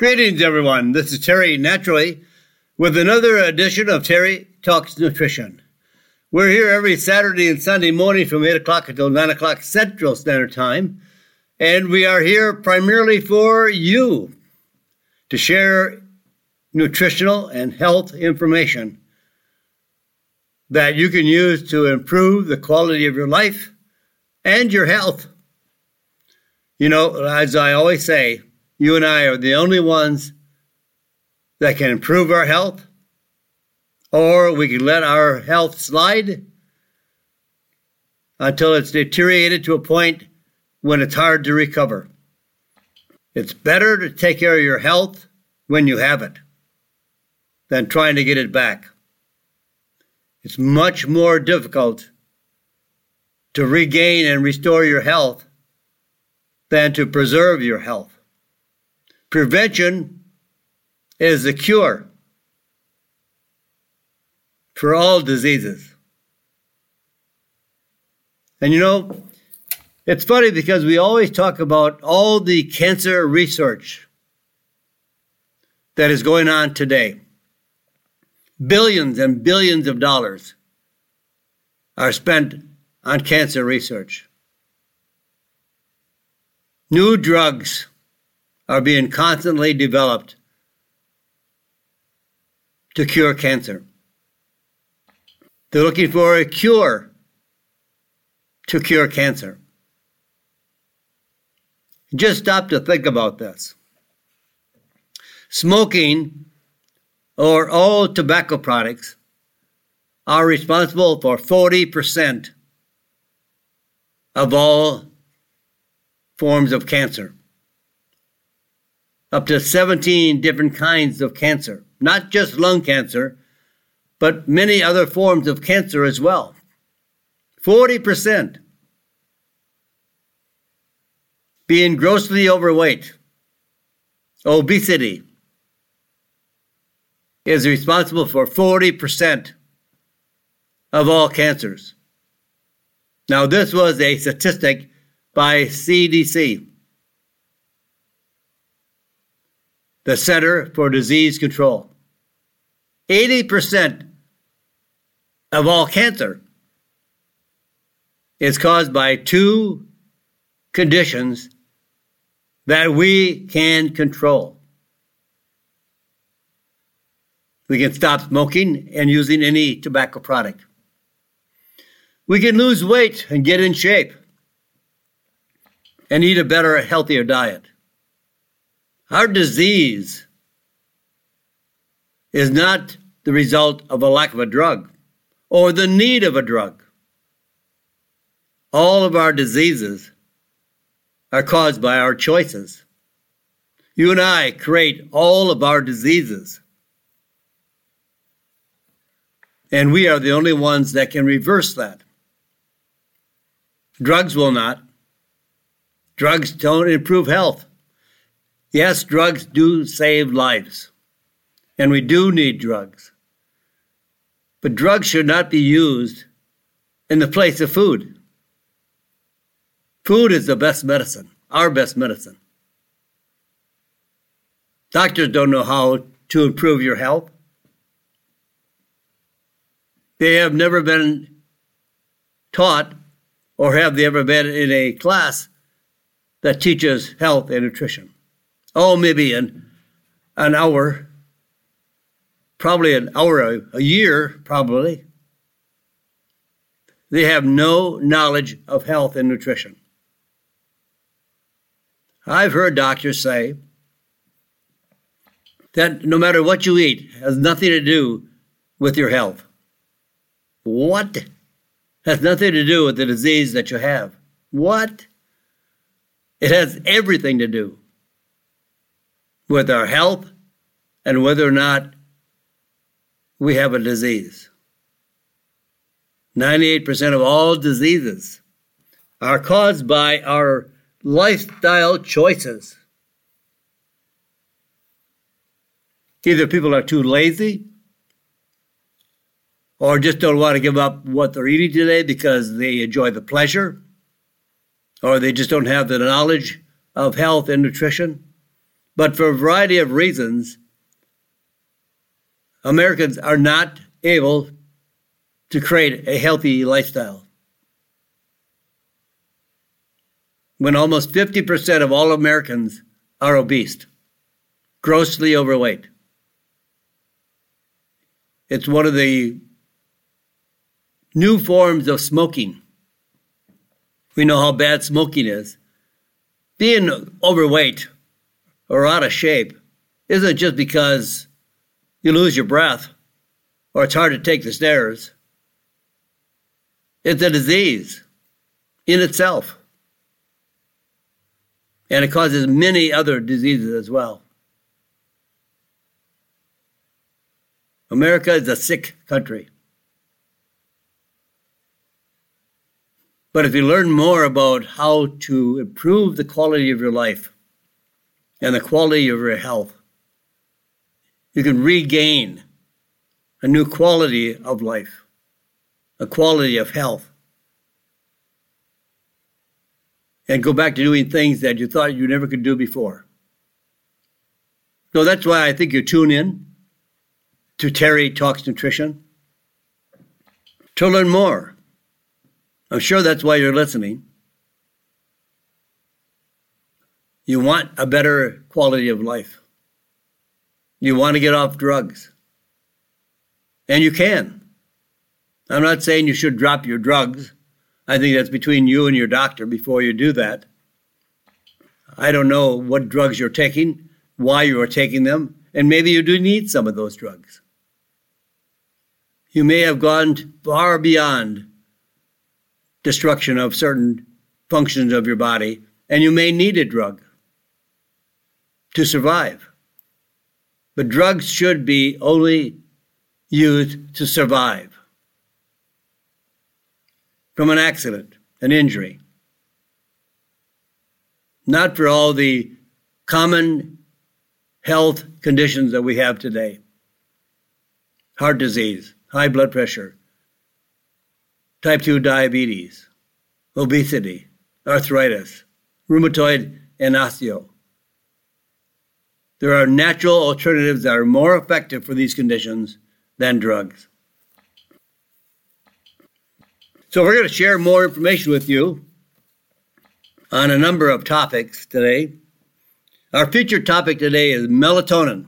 Greetings, everyone. This is Terry Naturally with another edition of Terry Talks Nutrition. We're here every Saturday and Sunday morning from 8 o'clock until 9 o'clock Central Standard Time. And we are here primarily for you to share nutritional and health information that you can use to improve the quality of your life and your health. You know, as I always say, you and I are the only ones that can improve our health, or we can let our health slide until it's deteriorated to a point when it's hard to recover. It's better to take care of your health when you have it than trying to get it back. It's much more difficult to regain and restore your health than to preserve your health. Prevention is the cure for all diseases. And you know, it's funny because we always talk about all the cancer research that is going on today. Billions and billions of dollars are spent on cancer research. New drugs are being constantly developed to cure cancer. They're looking for a cure to cure cancer. Just stop to think about this. Smoking or all tobacco products are responsible for 40% of all forms of cancer up to 17 different kinds of cancer, not just lung cancer, but many other forms of cancer as well. 40% being grossly overweight, obesity, is responsible for 40% of all cancers. Now, this was a statistic by CDC. The Center for Disease Control. 80% of all cancer is caused by two conditions that we can control. We can stop smoking and using any tobacco product. We can lose weight and get in shape and eat a better, healthier diet. Our disease is not the result of a lack of a drug or the need of a drug. All of our diseases are caused by our choices. You and I create all of our diseases. And we are the only ones that can reverse that. Drugs will not. Drugs don't improve health. Yes, drugs do save lives, and we do need drugs. But drugs should not be used in the place of food. Food is the best medicine, our best medicine. Doctors don't know how to improve your health. They have never been taught, or have they ever been in a class that teaches health and nutrition oh, maybe an, an hour, probably an hour a, a year, probably. They have no knowledge of health and nutrition. I've heard doctors say that no matter what you eat has nothing to do with your health. What? Has nothing to do with the disease that you have. What? It has everything to do with our health and whether or not we have a disease. 98% of all diseases are caused by our lifestyle choices. Either people are too lazy or just don't want to give up what they're eating today because they enjoy the pleasure or they just don't have the knowledge of health and nutrition. But for a variety of reasons, Americans are not able to create a healthy lifestyle. When almost 50% of all Americans are obese, grossly overweight. It's one of the new forms of smoking. We know how bad smoking is. Being overweight or out of shape isn't just because you lose your breath or it's hard to take the stairs. It's a disease in itself. And it causes many other diseases as well. America is a sick country. But if you learn more about how to improve the quality of your life and the quality of your health, you can regain a new quality of life, a quality of health, and go back to doing things that you thought you never could do before. So that's why I think you tune in to Terry Talks Nutrition to learn more I'm sure that's why you're listening. You want a better quality of life. You want to get off drugs. And you can. I'm not saying you should drop your drugs. I think that's between you and your doctor before you do that. I don't know what drugs you're taking, why you are taking them, and maybe you do need some of those drugs. You may have gone far beyond destruction of certain functions of your body, and you may need a drug to survive. But drugs should be only used to survive from an accident, an injury, not for all the common health conditions that we have today heart disease, high blood pressure, type 2 diabetes, obesity, arthritis, rheumatoid, and osteo. There are natural alternatives that are more effective for these conditions than drugs. So, we're going to share more information with you on a number of topics today. Our featured topic today is melatonin.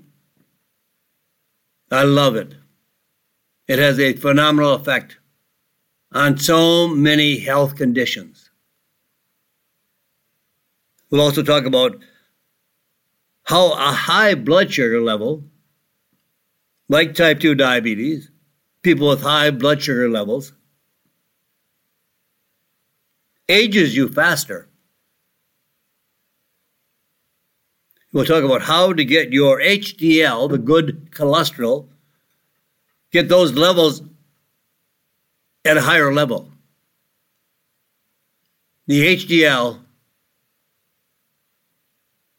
I love it. It has a phenomenal effect on so many health conditions. We'll also talk about how a high blood sugar level, like type 2 diabetes, people with high blood sugar levels, ages you faster. We'll talk about how to get your HDL, the good cholesterol, get those levels at a higher level. The HDL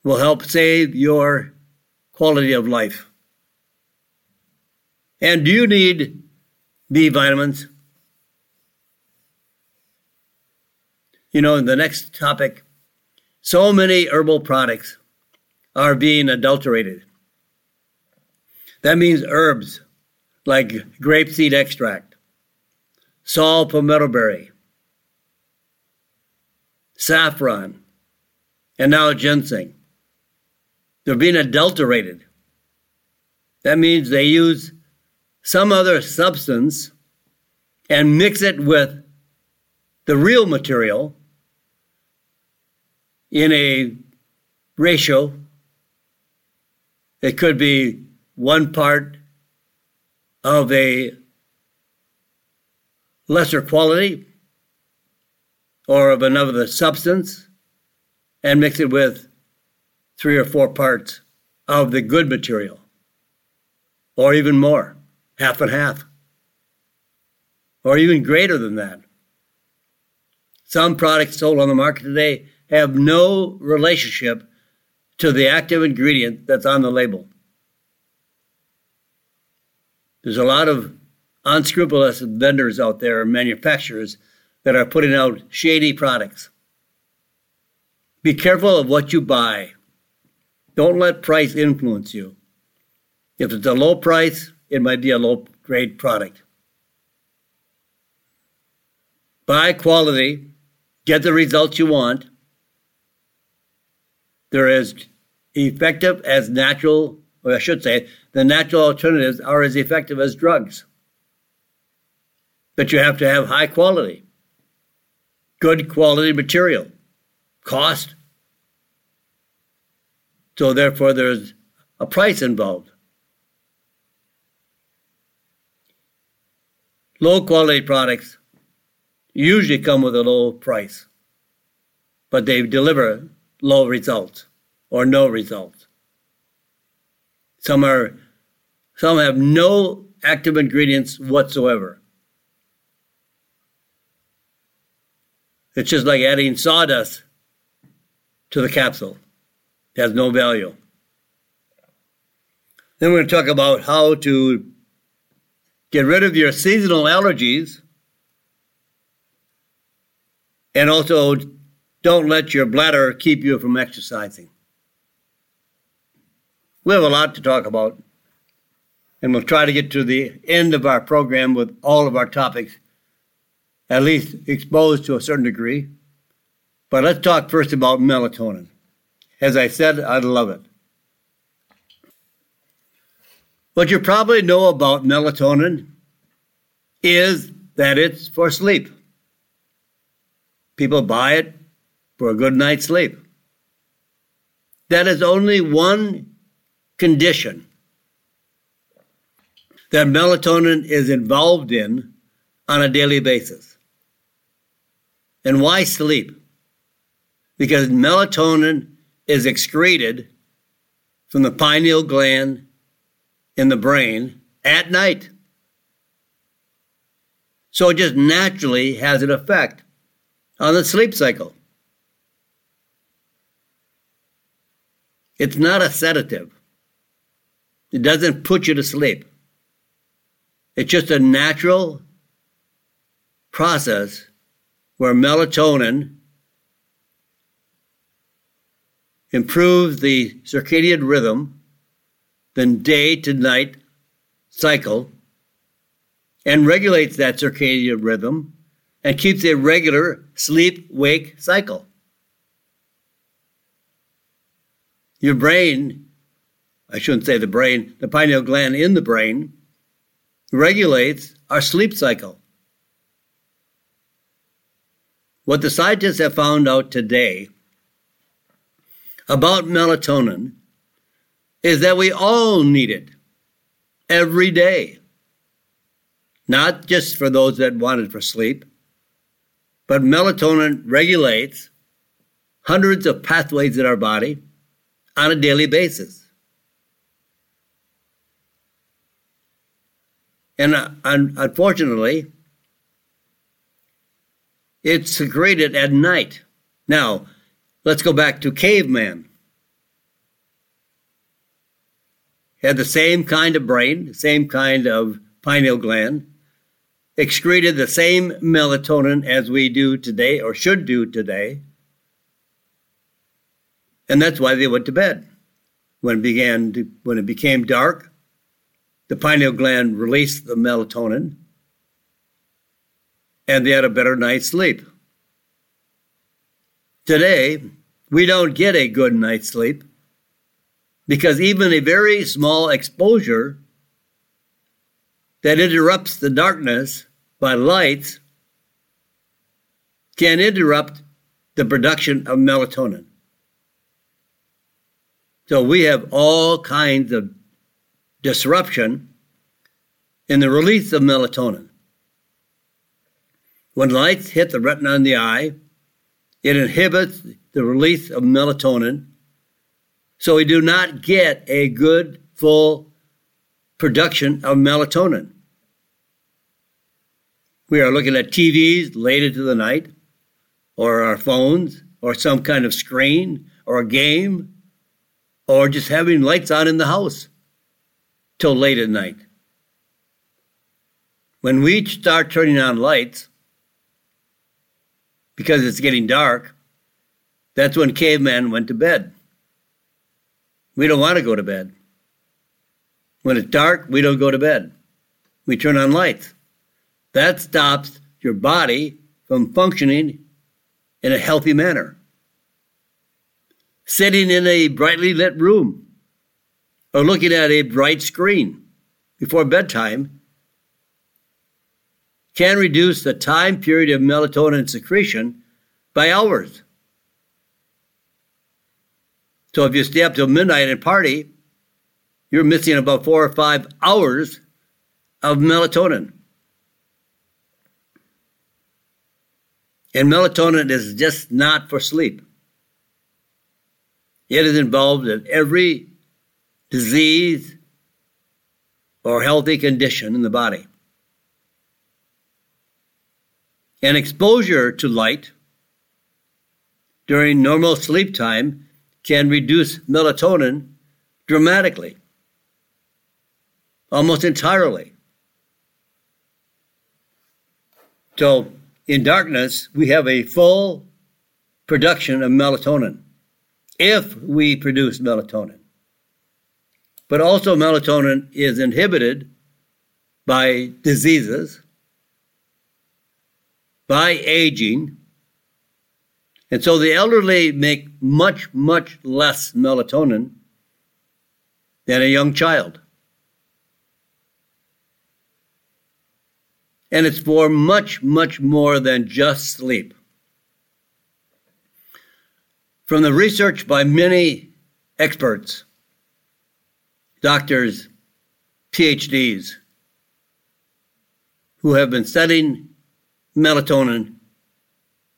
will help save your quality of life. And do you need B vitamins? You know, in the next topic so many herbal products are being adulterated. That means herbs like grapeseed extract, saw palmetto berry, saffron, and now ginseng. They're being adulterated. That means they use some other substance and mix it with the real material in a ratio. It could be one part of a lesser quality or of another substance and mix it with three or four parts of the good material, or even more, half and half, or even greater than that. Some products sold on the market today have no relationship to the active ingredient that's on the label. There's a lot of unscrupulous vendors out there, manufacturers that are putting out shady products. Be careful of what you buy. Don't let price influence you. If it's a low price, it might be a low grade product. Buy quality, get the results you want. They're as effective as natural, or I should say, the natural alternatives are as effective as drugs. But you have to have high quality, good quality material, cost. So therefore, there's a price involved. Low quality products usually come with a low price, but they deliver low results or no results. Some are some have no active ingredients whatsoever. It's just like adding sawdust to the capsule. It has no value. Then we're going to talk about how to get rid of your seasonal allergies and also don't let your bladder keep you from exercising. We have a lot to talk about, and we'll try to get to the end of our program with all of our topics at least exposed to a certain degree. But let's talk first about melatonin. As I said, I'd love it. What you probably know about melatonin is that it's for sleep. People buy it for a good night's sleep. That is only one condition that melatonin is involved in on a daily basis. And why sleep? Because melatonin is excreted from the pineal gland in the brain at night. So it just naturally has an effect on the sleep cycle. It's not a sedative. It doesn't put you to sleep. It's just a natural process where melatonin improves the circadian rhythm, the day to night cycle, and regulates that circadian rhythm and keeps a regular sleep wake cycle. Your brain, I shouldn't say the brain, the pineal gland in the brain regulates our sleep cycle. What the scientists have found out today about melatonin is that we all need it every day. Not just for those that want it for sleep, but melatonin regulates hundreds of pathways in our body on a daily basis. And uh, unfortunately, it's secreted at night. Now, let's go back to caveman. Had the same kind of brain, the same kind of pineal gland, excreted the same melatonin as we do today or should do today. And that's why they went to bed. When it began to, when it became dark, the pineal gland released the melatonin and they had a better night's sleep. Today, we don't get a good night's sleep because even a very small exposure that interrupts the darkness by lights can interrupt the production of melatonin. So we have all kinds of disruption in the release of melatonin. When lights hit the retina in the eye, it inhibits the release of melatonin, so we do not get a good, full production of melatonin. We are looking at TVs late into the night, or our phones, or some kind of screen, or a game, or just having lights on in the house till late at night. When we start turning on lights, because it's getting dark, that's when cavemen went to bed. We don't want to go to bed. When it's dark, we don't go to bed. We turn on lights. That stops your body from functioning in a healthy manner. Sitting in a brightly lit room or looking at a bright screen before bedtime can reduce the time period of melatonin secretion by hours. So if you stay up till midnight and party, you're missing about four or five hours of melatonin. And melatonin is just not for sleep. It is involved in every disease or healthy condition in the body. And exposure to light during normal sleep time can reduce melatonin dramatically, almost entirely. So, in darkness, we have a full production of melatonin if we produce melatonin. But also, melatonin is inhibited by diseases, by aging. And so the elderly make much, much less melatonin than a young child. and it's for much, much more than just sleep. From the research by many experts, doctors, PhDs, who have been studying melatonin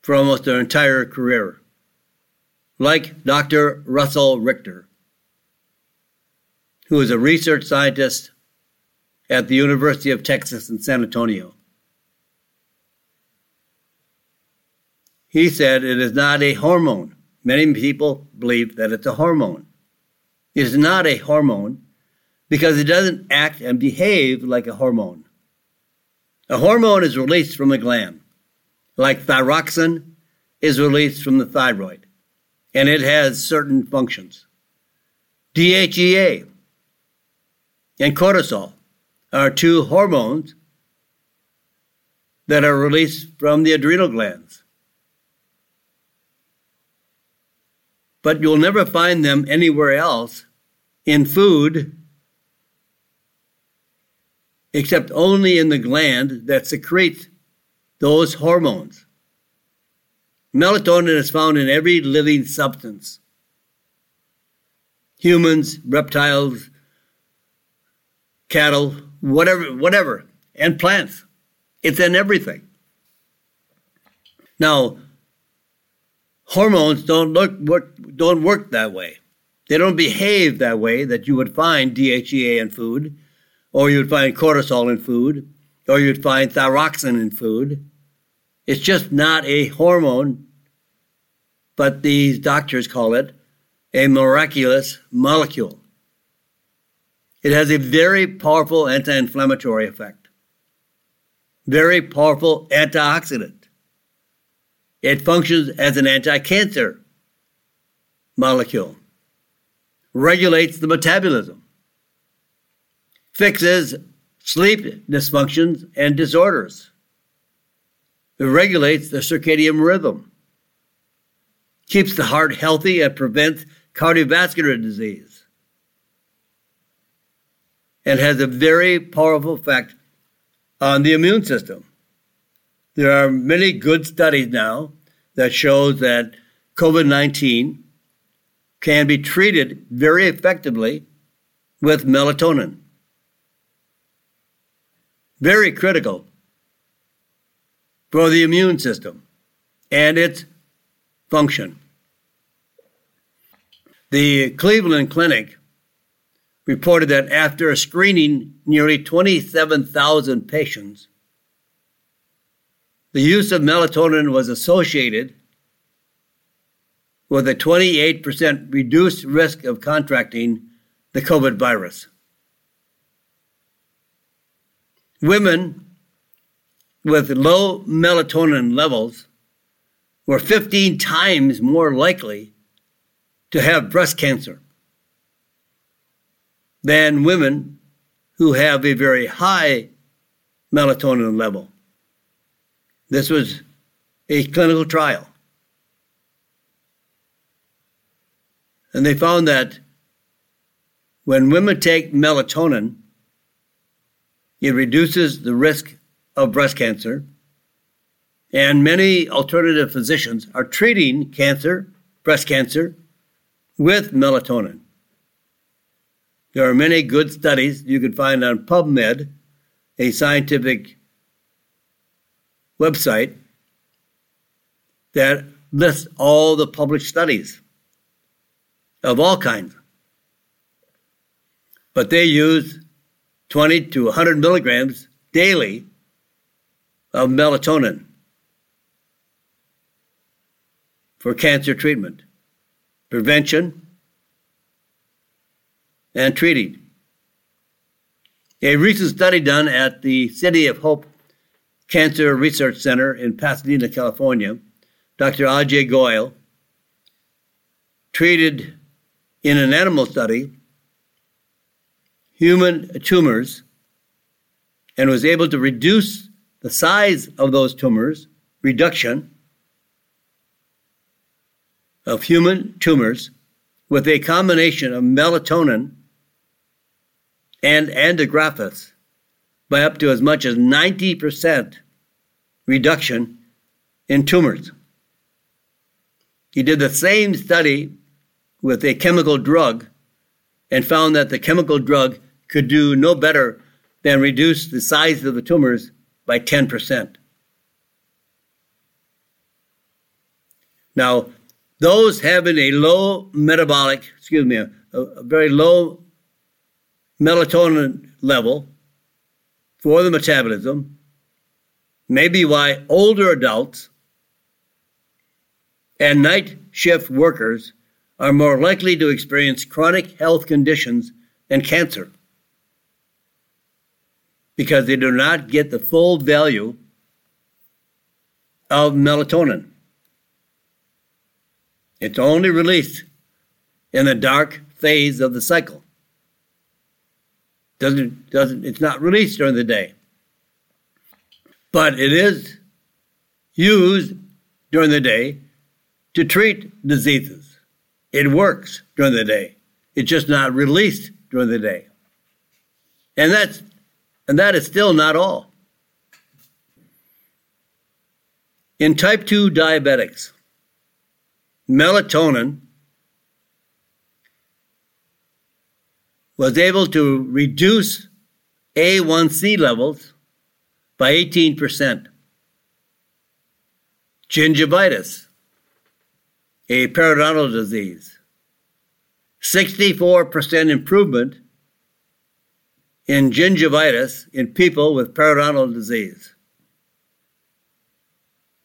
for almost their entire career, like Dr. Russell Reiter, who is a research scientist at the University of Texas in San Antonio. He said it is not a hormone. Many people believe that it's a hormone. It is not a hormone because it doesn't act and behave like a hormone. A hormone is released from a gland, like thyroxine is released from the thyroid, and it has certain functions. DHEA and cortisol are two hormones that are released from the adrenal glands. but you'll never find them anywhere else in food except only in the gland that secretes those hormones. Melatonin is found in every living substance humans, reptiles, cattle, whatever, whatever, and plants. It's in everything. Now, hormones don't look work, don't work that way. They don't behave that way that you would find DHEA in food, or you would find cortisol in food, or you'd find thyroxine in food. It's just not a hormone, but these doctors call it a miraculous molecule. It has a very powerful anti inflammatory effect, very powerful antioxidant. It functions as an anti cancer molecule, regulates the metabolism, fixes sleep dysfunctions and disorders, it regulates the circadian rhythm, keeps the heart healthy, and prevents cardiovascular disease, and has a very powerful effect on the immune system. There are many good studies now that shows that COVID 19 can be treated very effectively with melatonin. Very critical for the immune system and its function. The Cleveland Clinic reported that after screening nearly 27,000 patients, the use of melatonin was associated with a 28% reduced risk of contracting the COVID virus. Women with low melatonin levels were 15 times more likely to have breast cancer than women who have a very high melatonin level. This was a clinical trial. And they found that when women take melatonin, it reduces the risk of breast cancer. And many alternative physicians are treating cancer, breast cancer, with melatonin. There are many good studies you can find on PubMed, a scientific website that lists all the published studies of all kinds. But they use 20 to 100 milligrams daily of melatonin for cancer treatment, prevention, and treating. A recent study done at the City of Hope Cancer Research Center in Pasadena, California, Dr. Ajay Goel treated in an animal study human tumors and was able to reduce the size of those tumors, reduction of human tumors with a combination of melatonin and andrographis by up to as much as 90% reduction in tumors. He did the same study with a chemical drug and found that the chemical drug could do no better than reduce the size of the tumors by 10%. Now, those having a low metabolic, excuse me, a, a very low melatonin level for the metabolism may be why older adults and night shift workers are more likely to experience chronic health conditions and cancer because they do not get the full value of melatonin. It's only released in the dark phase of the cycle. Doesn't, doesn't, it's not released during the day. But it is used during the day to treat diseases. It works during the day. It's just not released during the day. And that's and that is still not all. In type 2 diabetics, melatonin was able to reduce A1C levels by 18%. Gingivitis, a periodontal disease, 64% improvement in gingivitis in people with periodontal disease.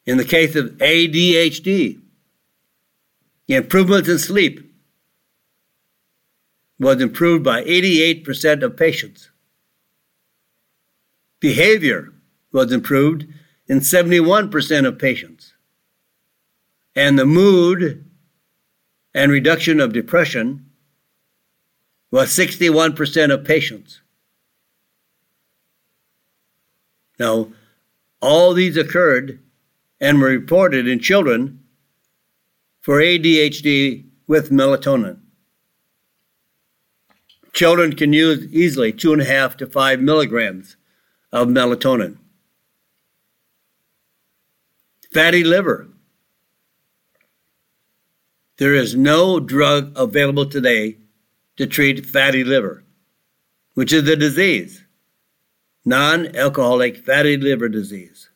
In the case of ADHD, improvements in sleep was improved by 88% of patients. Behavior was improved in 71% of patients. And the mood and reduction of depression was 61% of patients. Now, all these occurred and were reported in children for ADHD with melatonin. Children can use easily two and a half to five milligrams of melatonin. Fatty liver. There is no drug available today to treat fatty liver, which is a disease, non alcoholic fatty liver disease.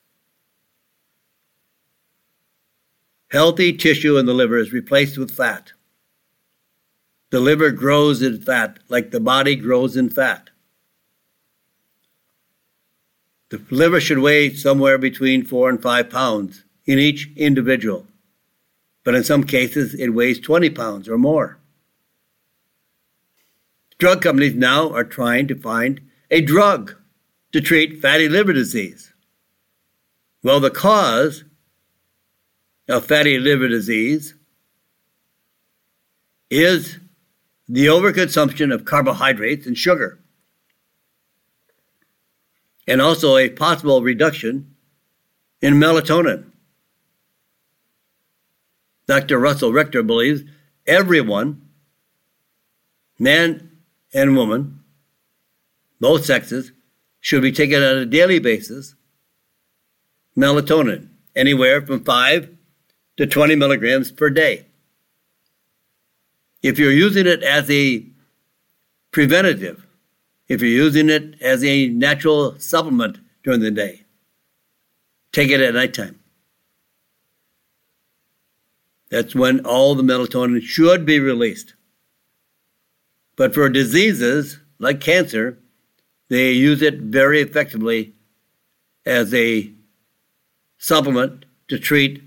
Healthy tissue in the liver is replaced with fat. The liver grows in fat like the body grows in fat. The liver should weigh somewhere between four and five pounds in each individual, but in some cases it weighs 20 pounds or more. Drug companies now are trying to find a drug to treat fatty liver disease. Well, the cause of fatty liver disease is the overconsumption of carbohydrates and sugar, and also a possible reduction in melatonin. Dr. Russell Reiter believes everyone, man and woman, both sexes, should be taken on a daily basis melatonin, anywhere from 5 to 20 milligrams per day. If you're using it as a preventative, if you're using it as a natural supplement during the day, take it at nighttime. That's when all the melatonin should be released. But for diseases like cancer, they use it very effectively as a supplement to treat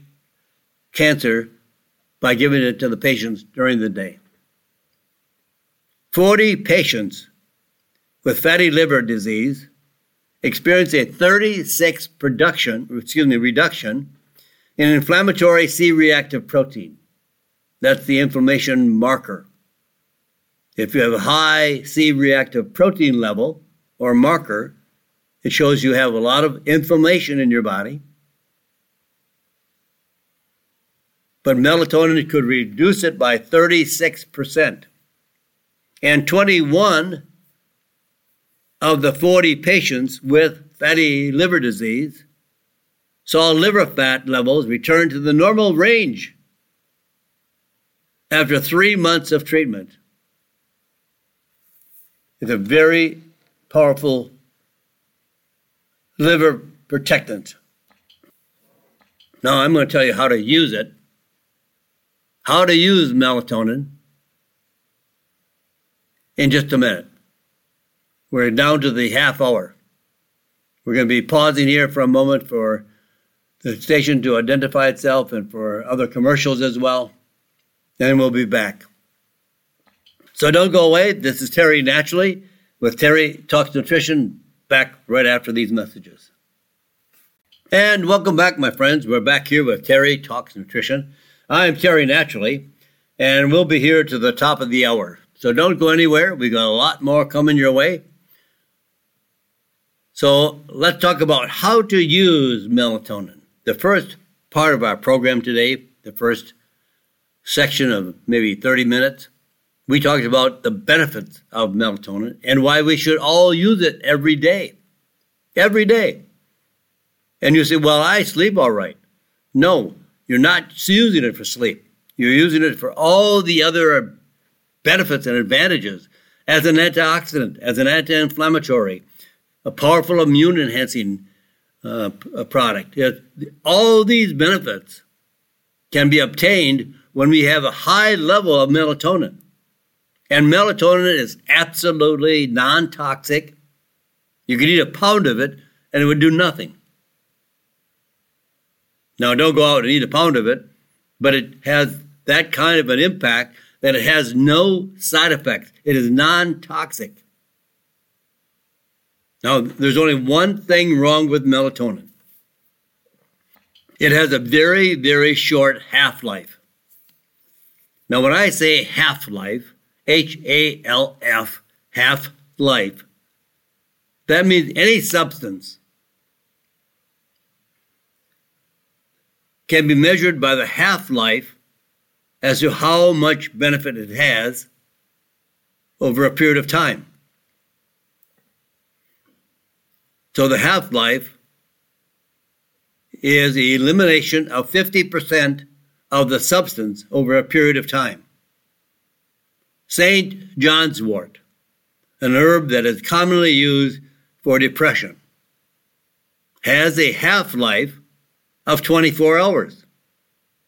cancer by giving it to the patients during the day. 40 patients with fatty liver disease experienced a 36 production, excuse me, reduction in inflammatory C-reactive protein. That's the inflammation marker. If you have a high C-reactive protein level or marker, it shows you have a lot of inflammation in your body. But melatonin could reduce it by 36%. And 21 of the 40 patients with fatty liver disease saw liver fat levels return to the normal range after three months of treatment. It's a very powerful liver protectant. Now, I'm going to tell you how to use it, how to use melatonin in just a minute. We're down to the half hour. We're going to be pausing here for a moment for the station to identify itself and for other commercials as well. Then we'll be back. So don't go away. This is Terry Naturally with Terry Talks Nutrition back right after these messages. And welcome back, my friends. We're back here with Terry Talks Nutrition. I'm Terry Naturally, and we'll be here to the top of the hour. So don't go anywhere. We got a lot more coming your way. So let's talk about how to use melatonin the first part of our program today, the first section of maybe 30 minutes, we talked about the benefits of melatonin and why we should all use it every day. Every day. And you say, well, I sleep all right. No, you're not using it for sleep. You're using it for all the other benefits and advantages as an antioxidant, as an anti inflammatory, a powerful immune enhancing uh, product. All these benefits can be obtained when we have a high level of melatonin. And melatonin is absolutely non toxic. You could eat a pound of it and it would do nothing. Now, don't go out and eat a pound of it, but it has that kind of an impact that it has no side effects. It is non toxic. Now, there's only one thing wrong with melatonin it has a very, very short half life. Now, when I say half life, H A L F, half life, that means any substance can be measured by the half life as to how much benefit it has over a period of time. So the half life is the elimination of 50% of the substance over a period of time. St. John's wort, an herb that is commonly used for depression, has a half life of 24 hours.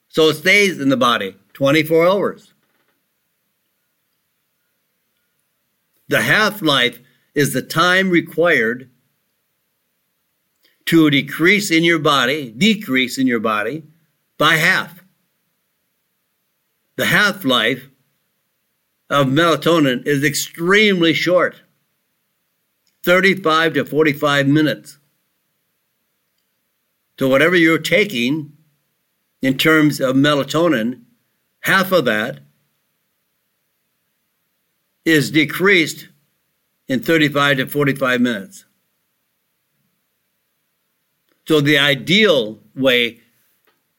So it stays in the body 24 hours. The half life is the time required to decrease in your body, decrease in your body by half. The half life of melatonin is extremely short 35 to 45 minutes. So, whatever you're taking in terms of melatonin, half of that is decreased in 35 to 45 minutes. So, the ideal way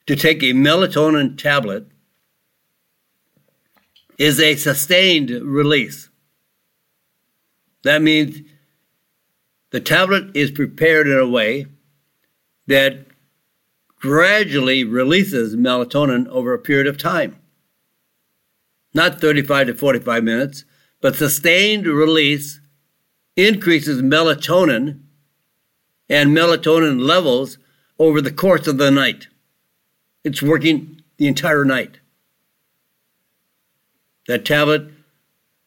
to take a melatonin tablet is a sustained release. That means the tablet is prepared in a way that gradually releases melatonin over a period of time. Not 35 to 45 minutes, but sustained release increases melatonin and melatonin levels over the course of the night. It's working the entire night. That tablet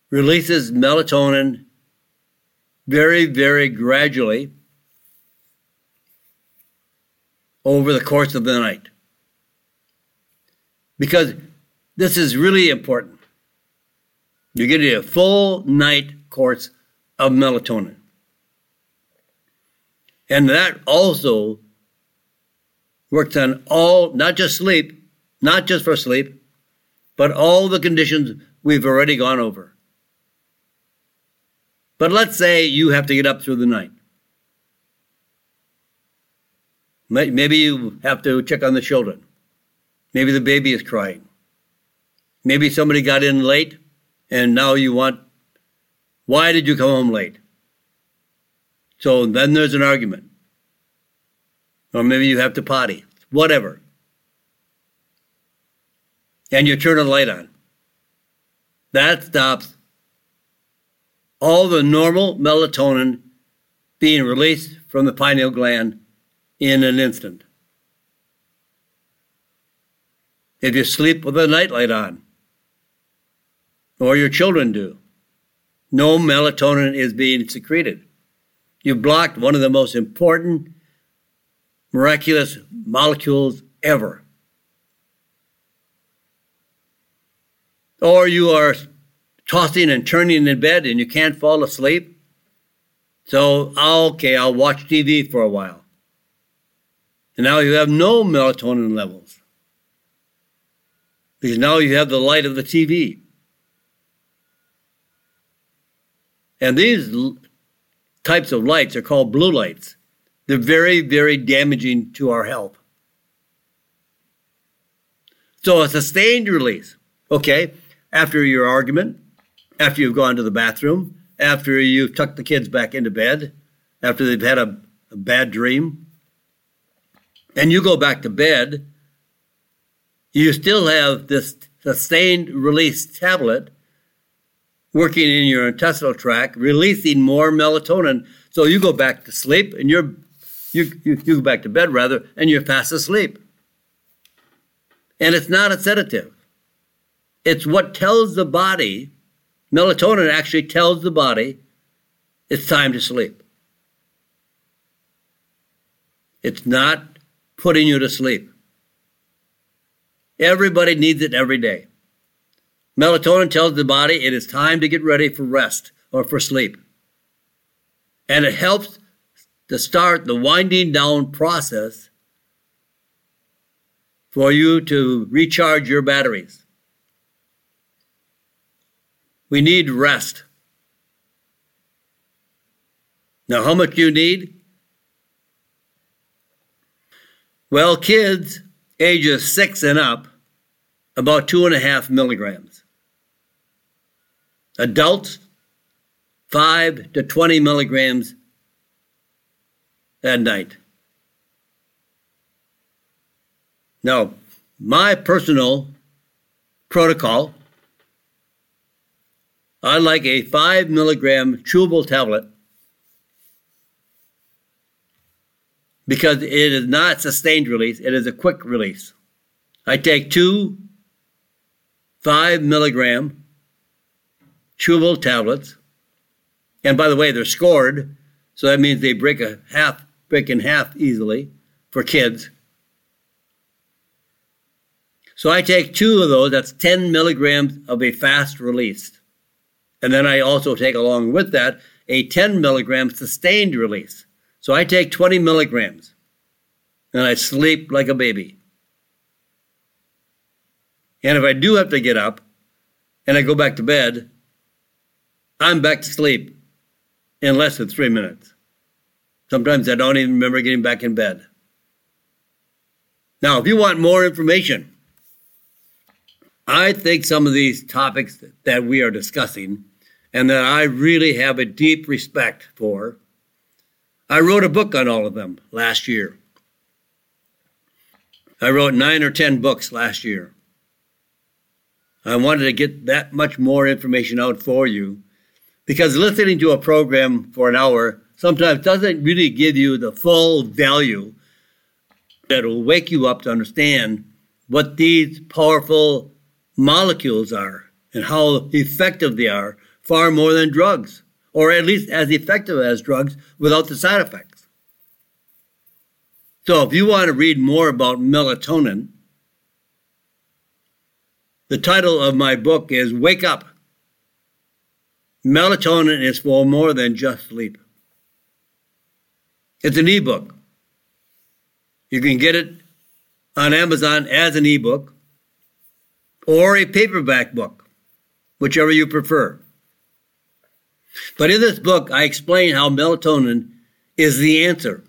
releases melatonin very, very gradually over the course of the night. Because this is really important. You're getting a full night course of melatonin. And that also works on all, not just sleep, not just for sleep, but all the conditions we've already gone over. But let's say you have to get up through the night. Maybe you have to check on the children. Maybe the baby is crying. Maybe somebody got in late and now you want, why did you come home late? So then there's an argument. Or maybe you have to potty, whatever. And you turn the light on. That stops all the normal melatonin being released from the pineal gland in an instant. If you sleep with a nightlight on, or your children do, no melatonin is being secreted. You blocked one of the most important miraculous molecules ever. Or you are tossing and turning in bed and you can't fall asleep. So, ah, okay, I'll watch TV for a while. And now you have no melatonin levels. Because now you have the light of the TV. And these types of lights are called blue lights. They're very, very damaging to our health. So a sustained release, okay, after your argument, after you've gone to the bathroom, after you've tucked the kids back into bed, after they've had a, a bad dream, and you go back to bed, you still have this sustained release tablet working in your intestinal tract, releasing more melatonin. So you go back to sleep and you're you, you, you go back to bed rather, and you're fast asleep. And it's not a sedative. It's what tells the body, melatonin actually tells the body it's time to sleep. It's not putting you to sleep. Everybody needs it every day. Melatonin tells the body it is time to get ready for rest or for sleep. And it helps to start the winding down process for you to recharge your batteries. We need rest. Now, how much you need? Well, kids ages six and up, about two and a half milligrams. Adults, five to 20 milligrams at night. Now, my personal protocol, I like a five milligram chewable tablet because it is not sustained release, it is a quick release. I take two five milligram chewable tablets, and by the way, they're scored, so that means they break a half break in half easily for kids. So I take two of those, that's 10 milligrams of a fast release. And then I also take along with that a 10 milligram sustained release. So I take 20 milligrams and I sleep like a baby. And if I do have to get up and I go back to bed, I'm back to sleep in less than three minutes. Sometimes I don't even remember getting back in bed. Now, if you want more information, I think some of these topics that we are discussing and that I really have a deep respect for, I wrote a book on all of them last year. I wrote nine or 10 books last year. I wanted to get that much more information out for you because listening to a program for an hour sometimes doesn't really give you the full value that will wake you up to understand what these powerful molecules are and how effective they are, far more than drugs, or at least as effective as drugs without the side effects. So, if you want to read more about melatonin, the title of my book is Wake Up. Melatonin is for more than just sleep. It's an ebook. You can get it on Amazon as an ebook or a paperback book, whichever you prefer. But in this book, I explain how melatonin is the answer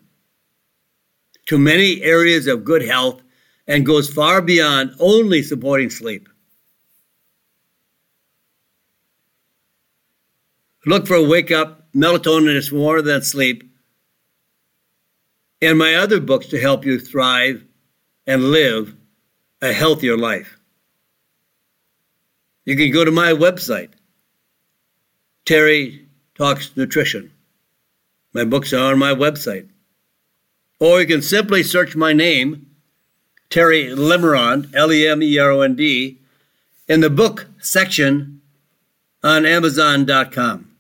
to many areas of good health and goes far beyond only supporting sleep. Look for a Wake Up, Melatonin is More Than Sleep, and my other books to help you thrive and live a healthier life. You can go to my website, Terry Talks Nutrition. My books are on my website. Or you can simply search my name, Terry Lemerond, L E M E R O N D, in the book section on Amazon.com.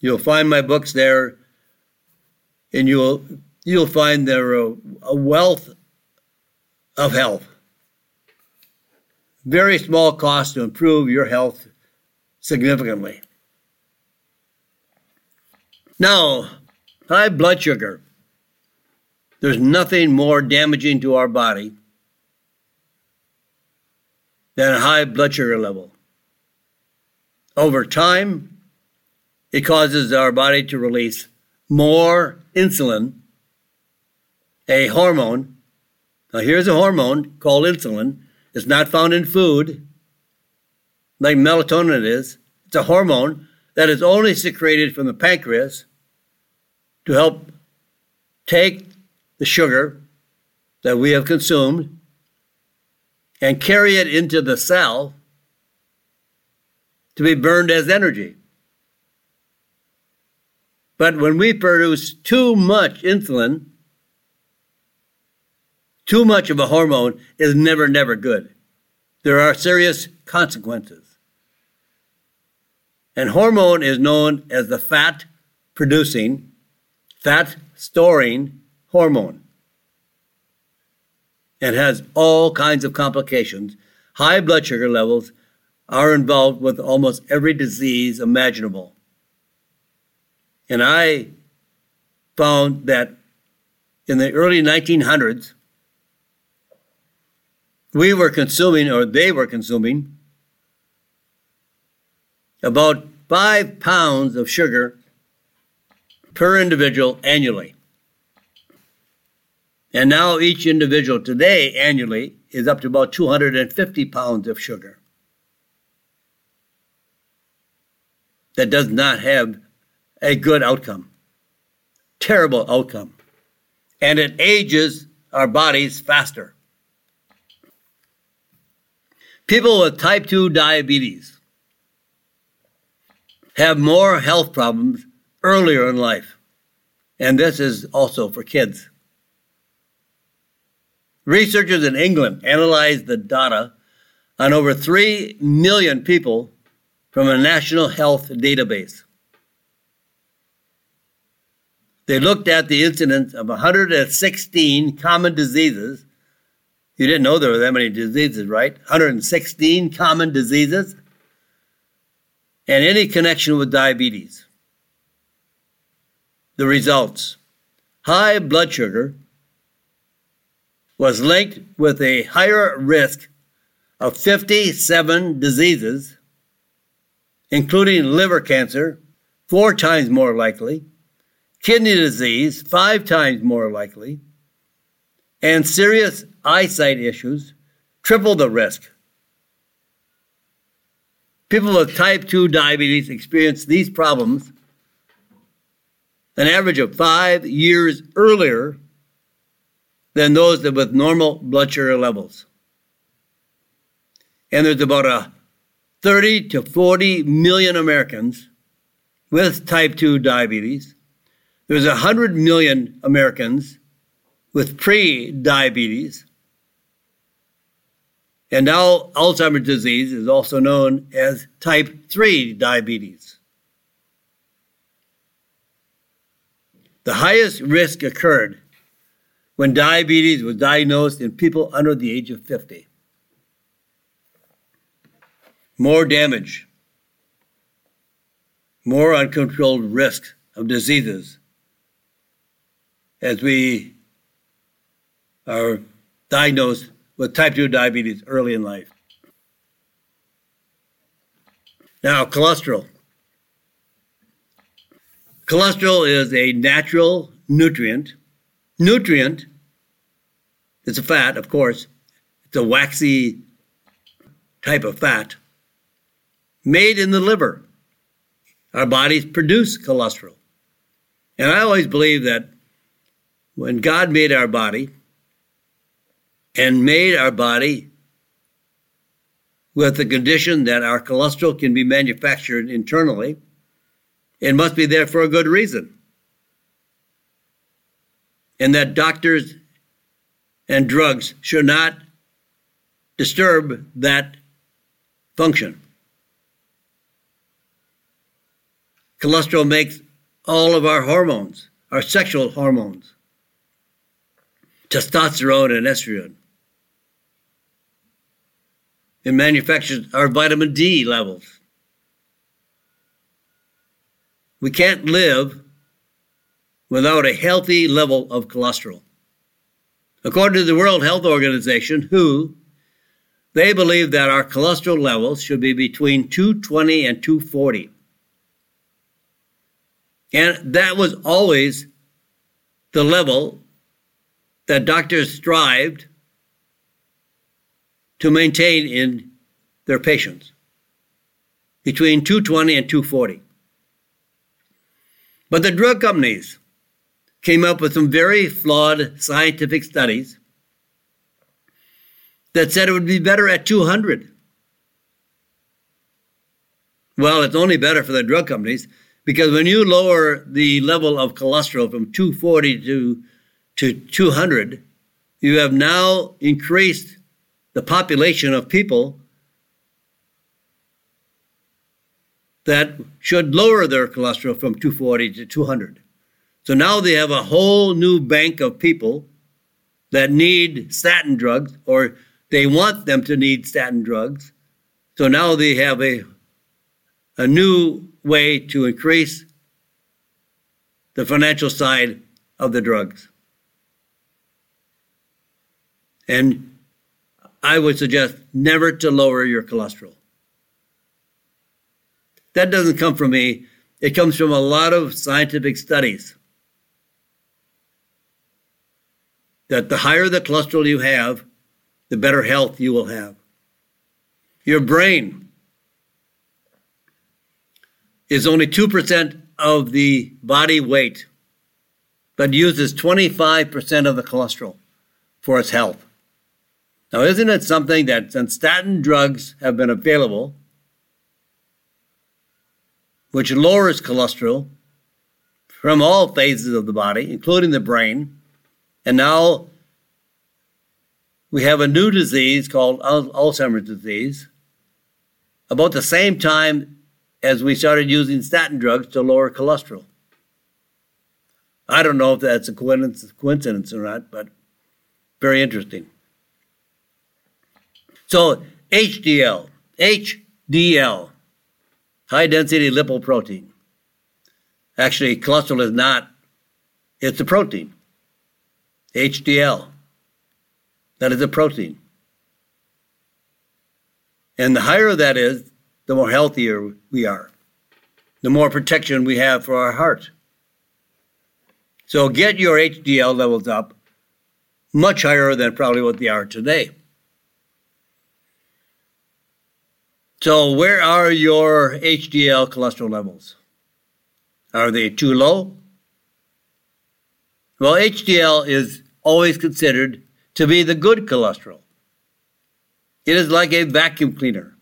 You'll find my books there and you'll you'll find there a, uh, a wealth of health. Very small cost to improve your health significantly. Now, high blood sugar. There's nothing more damaging to our body than a high blood sugar level. Over time, it causes our body to release more insulin, a hormone. Now, here's a hormone called insulin. It's not found in food like melatonin is. It's a hormone that is only secreted from the pancreas to help take the sugar that we have consumed and carry it into the cell to be burned as energy. But when we produce too much insulin, too much of a hormone is never, never good. There are serious consequences. And hormone is known as the fat producing, fat storing hormone. It has all kinds of complications. High blood sugar levels are involved with almost every disease imaginable. And I found that in the early 1900s, we were consuming, or they were consuming, about five pounds of sugar per individual annually. And now each individual today annually is up to about 250 pounds of sugar. That does not have a good outcome. Terrible outcome. And it ages our bodies faster. People with type 2 diabetes have more health problems earlier in life. And this is also for kids. Researchers in England analyzed the data on over 3 million people from a national health database. They looked at the incidence of 116 common diseases. You didn't know there were that many diseases, right? 116 common diseases and any connection with diabetes. The results high blood sugar was linked with a higher risk of 57 diseases, including liver cancer, four times more likely, kidney disease, five times more likely, and serious eyesight issues, triple the risk. People with type 2 diabetes experience these problems an average of five years earlier than those with normal blood sugar levels. And there's about a 30 to 40 million Americans with type 2 diabetes. There's 100 million Americans with pre diabetes. And now Alzheimer's disease is also known as type 3 diabetes. The highest risk occurred when diabetes was diagnosed in people under the age of 50. More damage, more uncontrolled risk of diseases as we are diagnosed with type 2 diabetes early in life. Now, cholesterol. Cholesterol is a natural nutrient. Nutrient, it's a fat, of course. It's a waxy type of fat made in the liver. Our bodies produce cholesterol. And I always believe that when God made our body, and made our body with the condition that our cholesterol can be manufactured internally. It must be there for a good reason. And that doctors and drugs should not disturb that function. Cholesterol makes all of our hormones, our sexual hormones, testosterone and estrogen. It manufactures our vitamin D levels. We can't live without a healthy level of cholesterol. According to the World Health Organization, WHO, they believe that our cholesterol levels should be between 220 and 240. And that was always the level that doctors strived to maintain in their patients between 220 and 240. But the drug companies came up with some very flawed scientific studies that said it would be better at 200. Well, it's only better for the drug companies because when you lower the level of cholesterol from 240 to, to 200, you have now increased the population of people that should lower their cholesterol from 240 to 200. So now they have a whole new bank of people that need statin drugs or they want them to need statin drugs. So now they have a, a new way to increase the financial side of the drugs. And I would suggest never to lower your cholesterol. That doesn't come from me. It comes from a lot of scientific studies. That the higher the cholesterol you have, the better health you will have. Your brain is only 2% of the body weight, but uses 25% of the cholesterol for its health. Now, isn't it something that since statin drugs have been available, which lowers cholesterol from all phases of the body, including the brain, and now we have a new disease called Alzheimer's disease about the same time as we started using statin drugs to lower cholesterol. I don't know if that's a coincidence or not, but very interesting. So HDL, HDL, high density lipoprotein. Actually, cholesterol is not, it's a protein. HDL, that is a protein. And the higher that is, the more healthier we are, the more protection we have for our heart. So get your HDL levels up much higher than probably what they are today. So, where are your HDL cholesterol levels? Are they too low? Well, HDL is always considered to be the good cholesterol. It is like a vacuum cleaner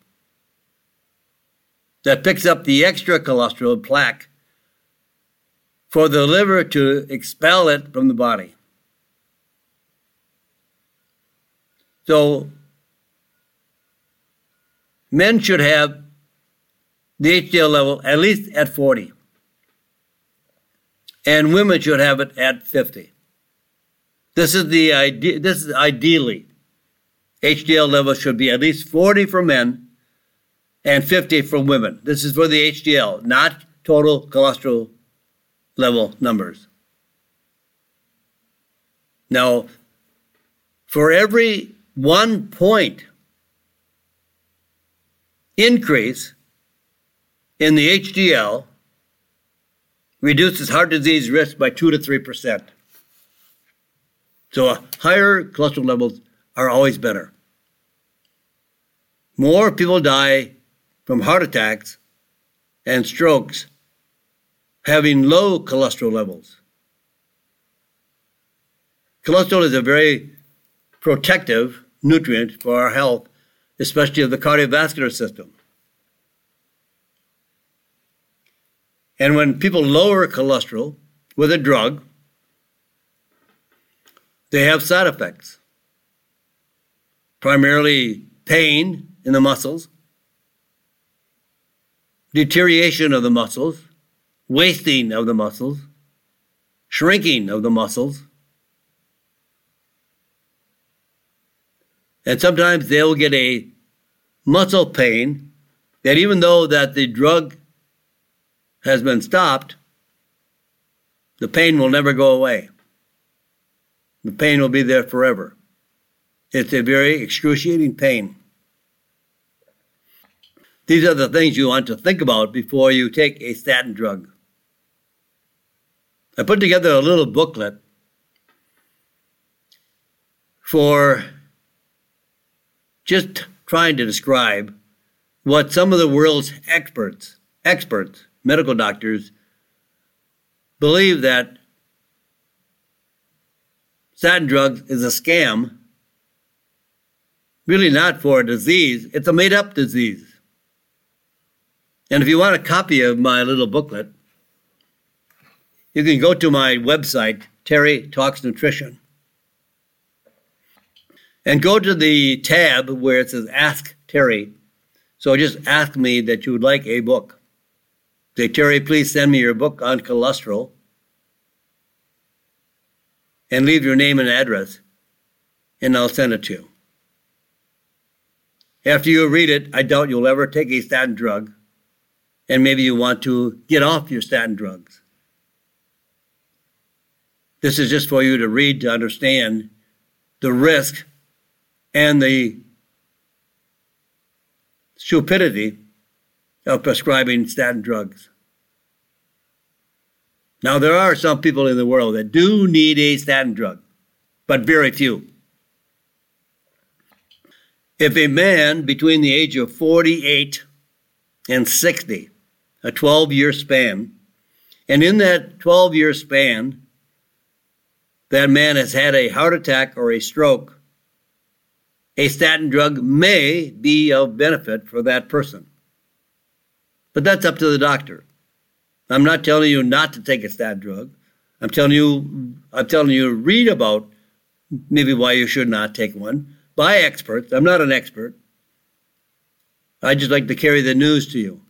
that picks up the extra cholesterol plaque for the liver to expel it from the body. So, men should have the HDL level at least at 40, and women should have it at 50. This is the idea. This is ideally HDL level should be at least 40 for men and 50 for women. This is for the HDL, not total cholesterol level numbers. Now, for every one point increase in the HDL reduces heart disease risk by 2 to 3%. So uh, higher cholesterol levels are always better. More people die from heart attacks and strokes having low cholesterol levels. Cholesterol is a very protective nutrient for our health, especially of the cardiovascular system. And when people lower cholesterol with a drug, they have side effects, primarily pain in the muscles, deterioration of the muscles, wasting of the muscles, shrinking of the muscles. And sometimes they'll get a muscle pain that even though that the drug has been stopped, the pain will never go away. The pain will be there forever. It's a very excruciating pain. These are the things you want to think about before you take a statin drug. I put together a little booklet for just trying to describe what some of the world's experts, experts, medical doctors, believe that statin drugs is a scam, really not for a disease, it's a made up disease. And if you want a copy of my little booklet, you can go to my website, Terry Talks Nutrition, and go to the tab where it says Ask Terry. So just ask me that you would like a book. Say, Terry, please send me your book on cholesterol and leave your name and address, and I'll send it to you. After you read it, I doubt you'll ever take a statin drug and maybe you want to get off your statin drugs. This is just for you to read to understand the risk and the stupidity of prescribing statin drugs. Now, there are some people in the world that do need a statin drug, but very few. If a man between the age of 48 and 60 a 12 year span. And in that 12 year span, that man has had a heart attack or a stroke, a statin drug may be of benefit for that person. But that's up to the doctor. I'm not telling you not to take a statin drug. I'm telling you, I'm telling you to read about maybe why you should not take one by experts. I'm not an expert. I just like to carry the news to you.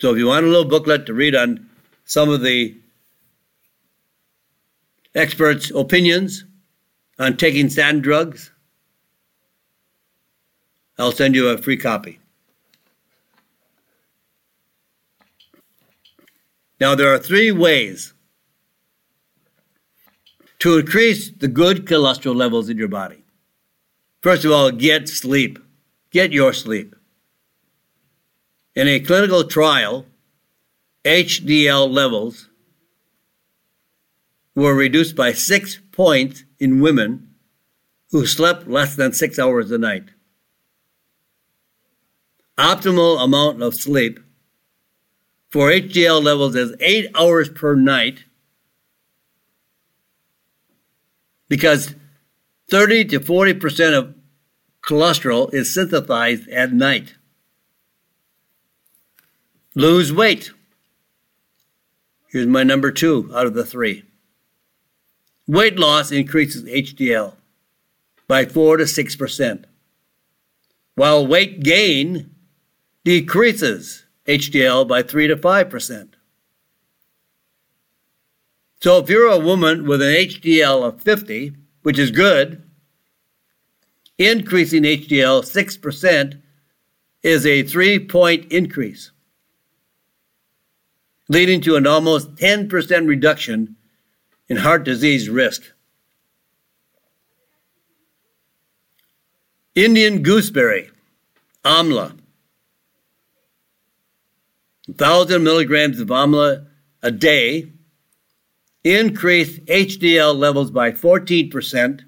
So if you want a little booklet to read on some of the experts' opinions on taking statin drugs, I'll send you a free copy. Now, there are three ways to increase the good cholesterol levels in your body. First of all, get sleep. Get your sleep. In a clinical trial, HDL levels were reduced by 6 point in women who slept less than six hours a night. Optimal amount of sleep for HDL levels is eight hours per night because 30 to 40% of cholesterol is synthesized at night. Lose weight. Here's my number two out of the three. Weight loss increases HDL by 4 to 6%, while weight gain decreases HDL by 3 to 5%. So if you're a woman with an HDL of 50, which is good, increasing HDL 6% is a three point increase, leading to an almost 10% reduction in heart disease risk. Indian gooseberry, amla. 1,000 milligrams of amla a day increased HDL levels by 14%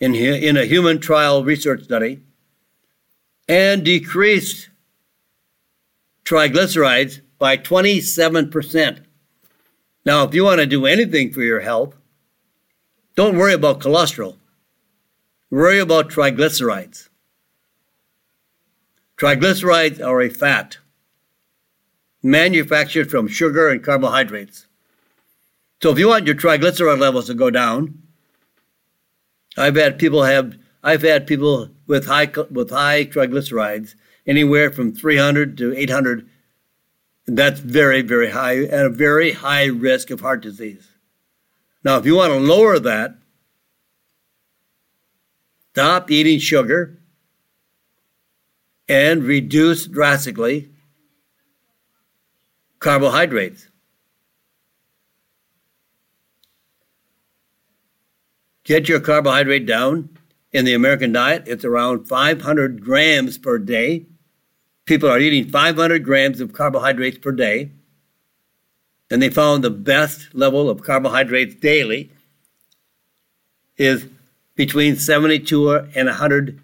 in, in a human trial research study and decreased triglycerides by 27%. Now, if you want to do anything for your health, don't worry about cholesterol. Worry about triglycerides. Triglycerides are a fat manufactured from sugar and carbohydrates. So if you want your triglyceride levels to go down, I've had people have I've had people with high with high triglycerides anywhere from 300 to 800 that's very, very high at a very high risk of heart disease. Now, if you want to lower that, stop eating sugar and reduce drastically carbohydrates. Get your carbohydrate down. In the American diet, it's around 500 grams per day people are eating 500 grams of carbohydrates per day, and they found the best level of carbohydrates daily is between 72 and 100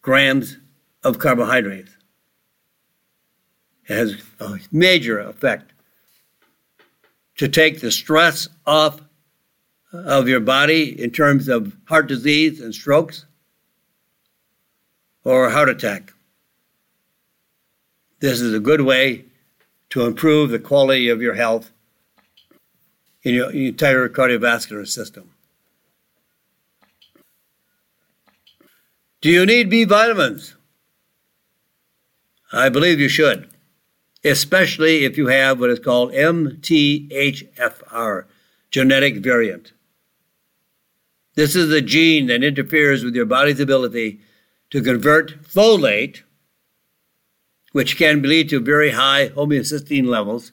grams of carbohydrates. It has a major effect to take the stress off of your body in terms of heart disease and strokes or heart attack. This is a good way to improve the quality of your health in your entire cardiovascular system. Do you need B vitamins? I believe you should, especially if you have what is called MTHFR, genetic variant. This is a gene that interferes with your body's ability to convert folate which can lead to very high homocysteine levels,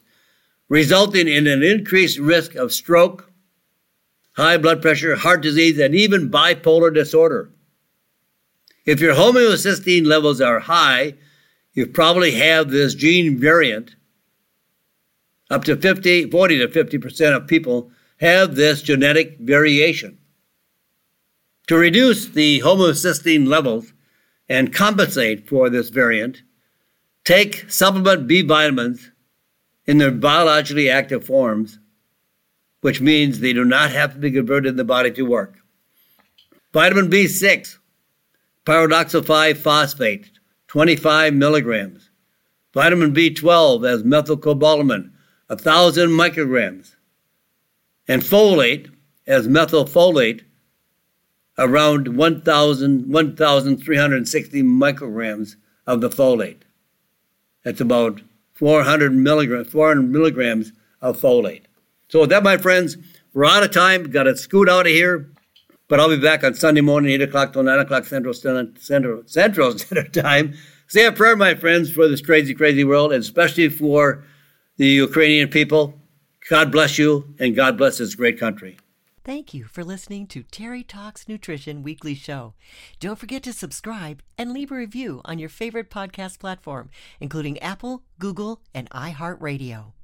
resulting in an increased risk of stroke, high blood pressure, heart disease, and even bipolar disorder. If your homocysteine levels are high, you probably have this gene variant. Up to 50, 40 to 50% of people have this genetic variation. To reduce the homocysteine levels and compensate for this variant, take supplement B vitamins in their biologically active forms, which means they do not have to be converted in the body to work. Vitamin B6, pyridoxal 5 phosphate, 25 milligrams. Vitamin B12 as methylcobalamin, 1,000 micrograms. And folate as methylfolate, around 1,000, 1,360 micrograms of the folate. That's about 400 milligrams, 400 milligrams of folate. So with that, my friends, we're out of time. Got to scoot out of here. But I'll be back on Sunday morning, 8 o'clock till 9 o'clock Central, Central, Central Standard Time. Say a prayer, my friends, for this crazy, crazy world, and especially for the Ukrainian people. God bless you, and God bless this great country. Thank you for listening to Terry Talks Nutrition Weekly Show. Don't forget to subscribe and leave a review on your favorite podcast platform, including Apple, Google, and iHeartRadio.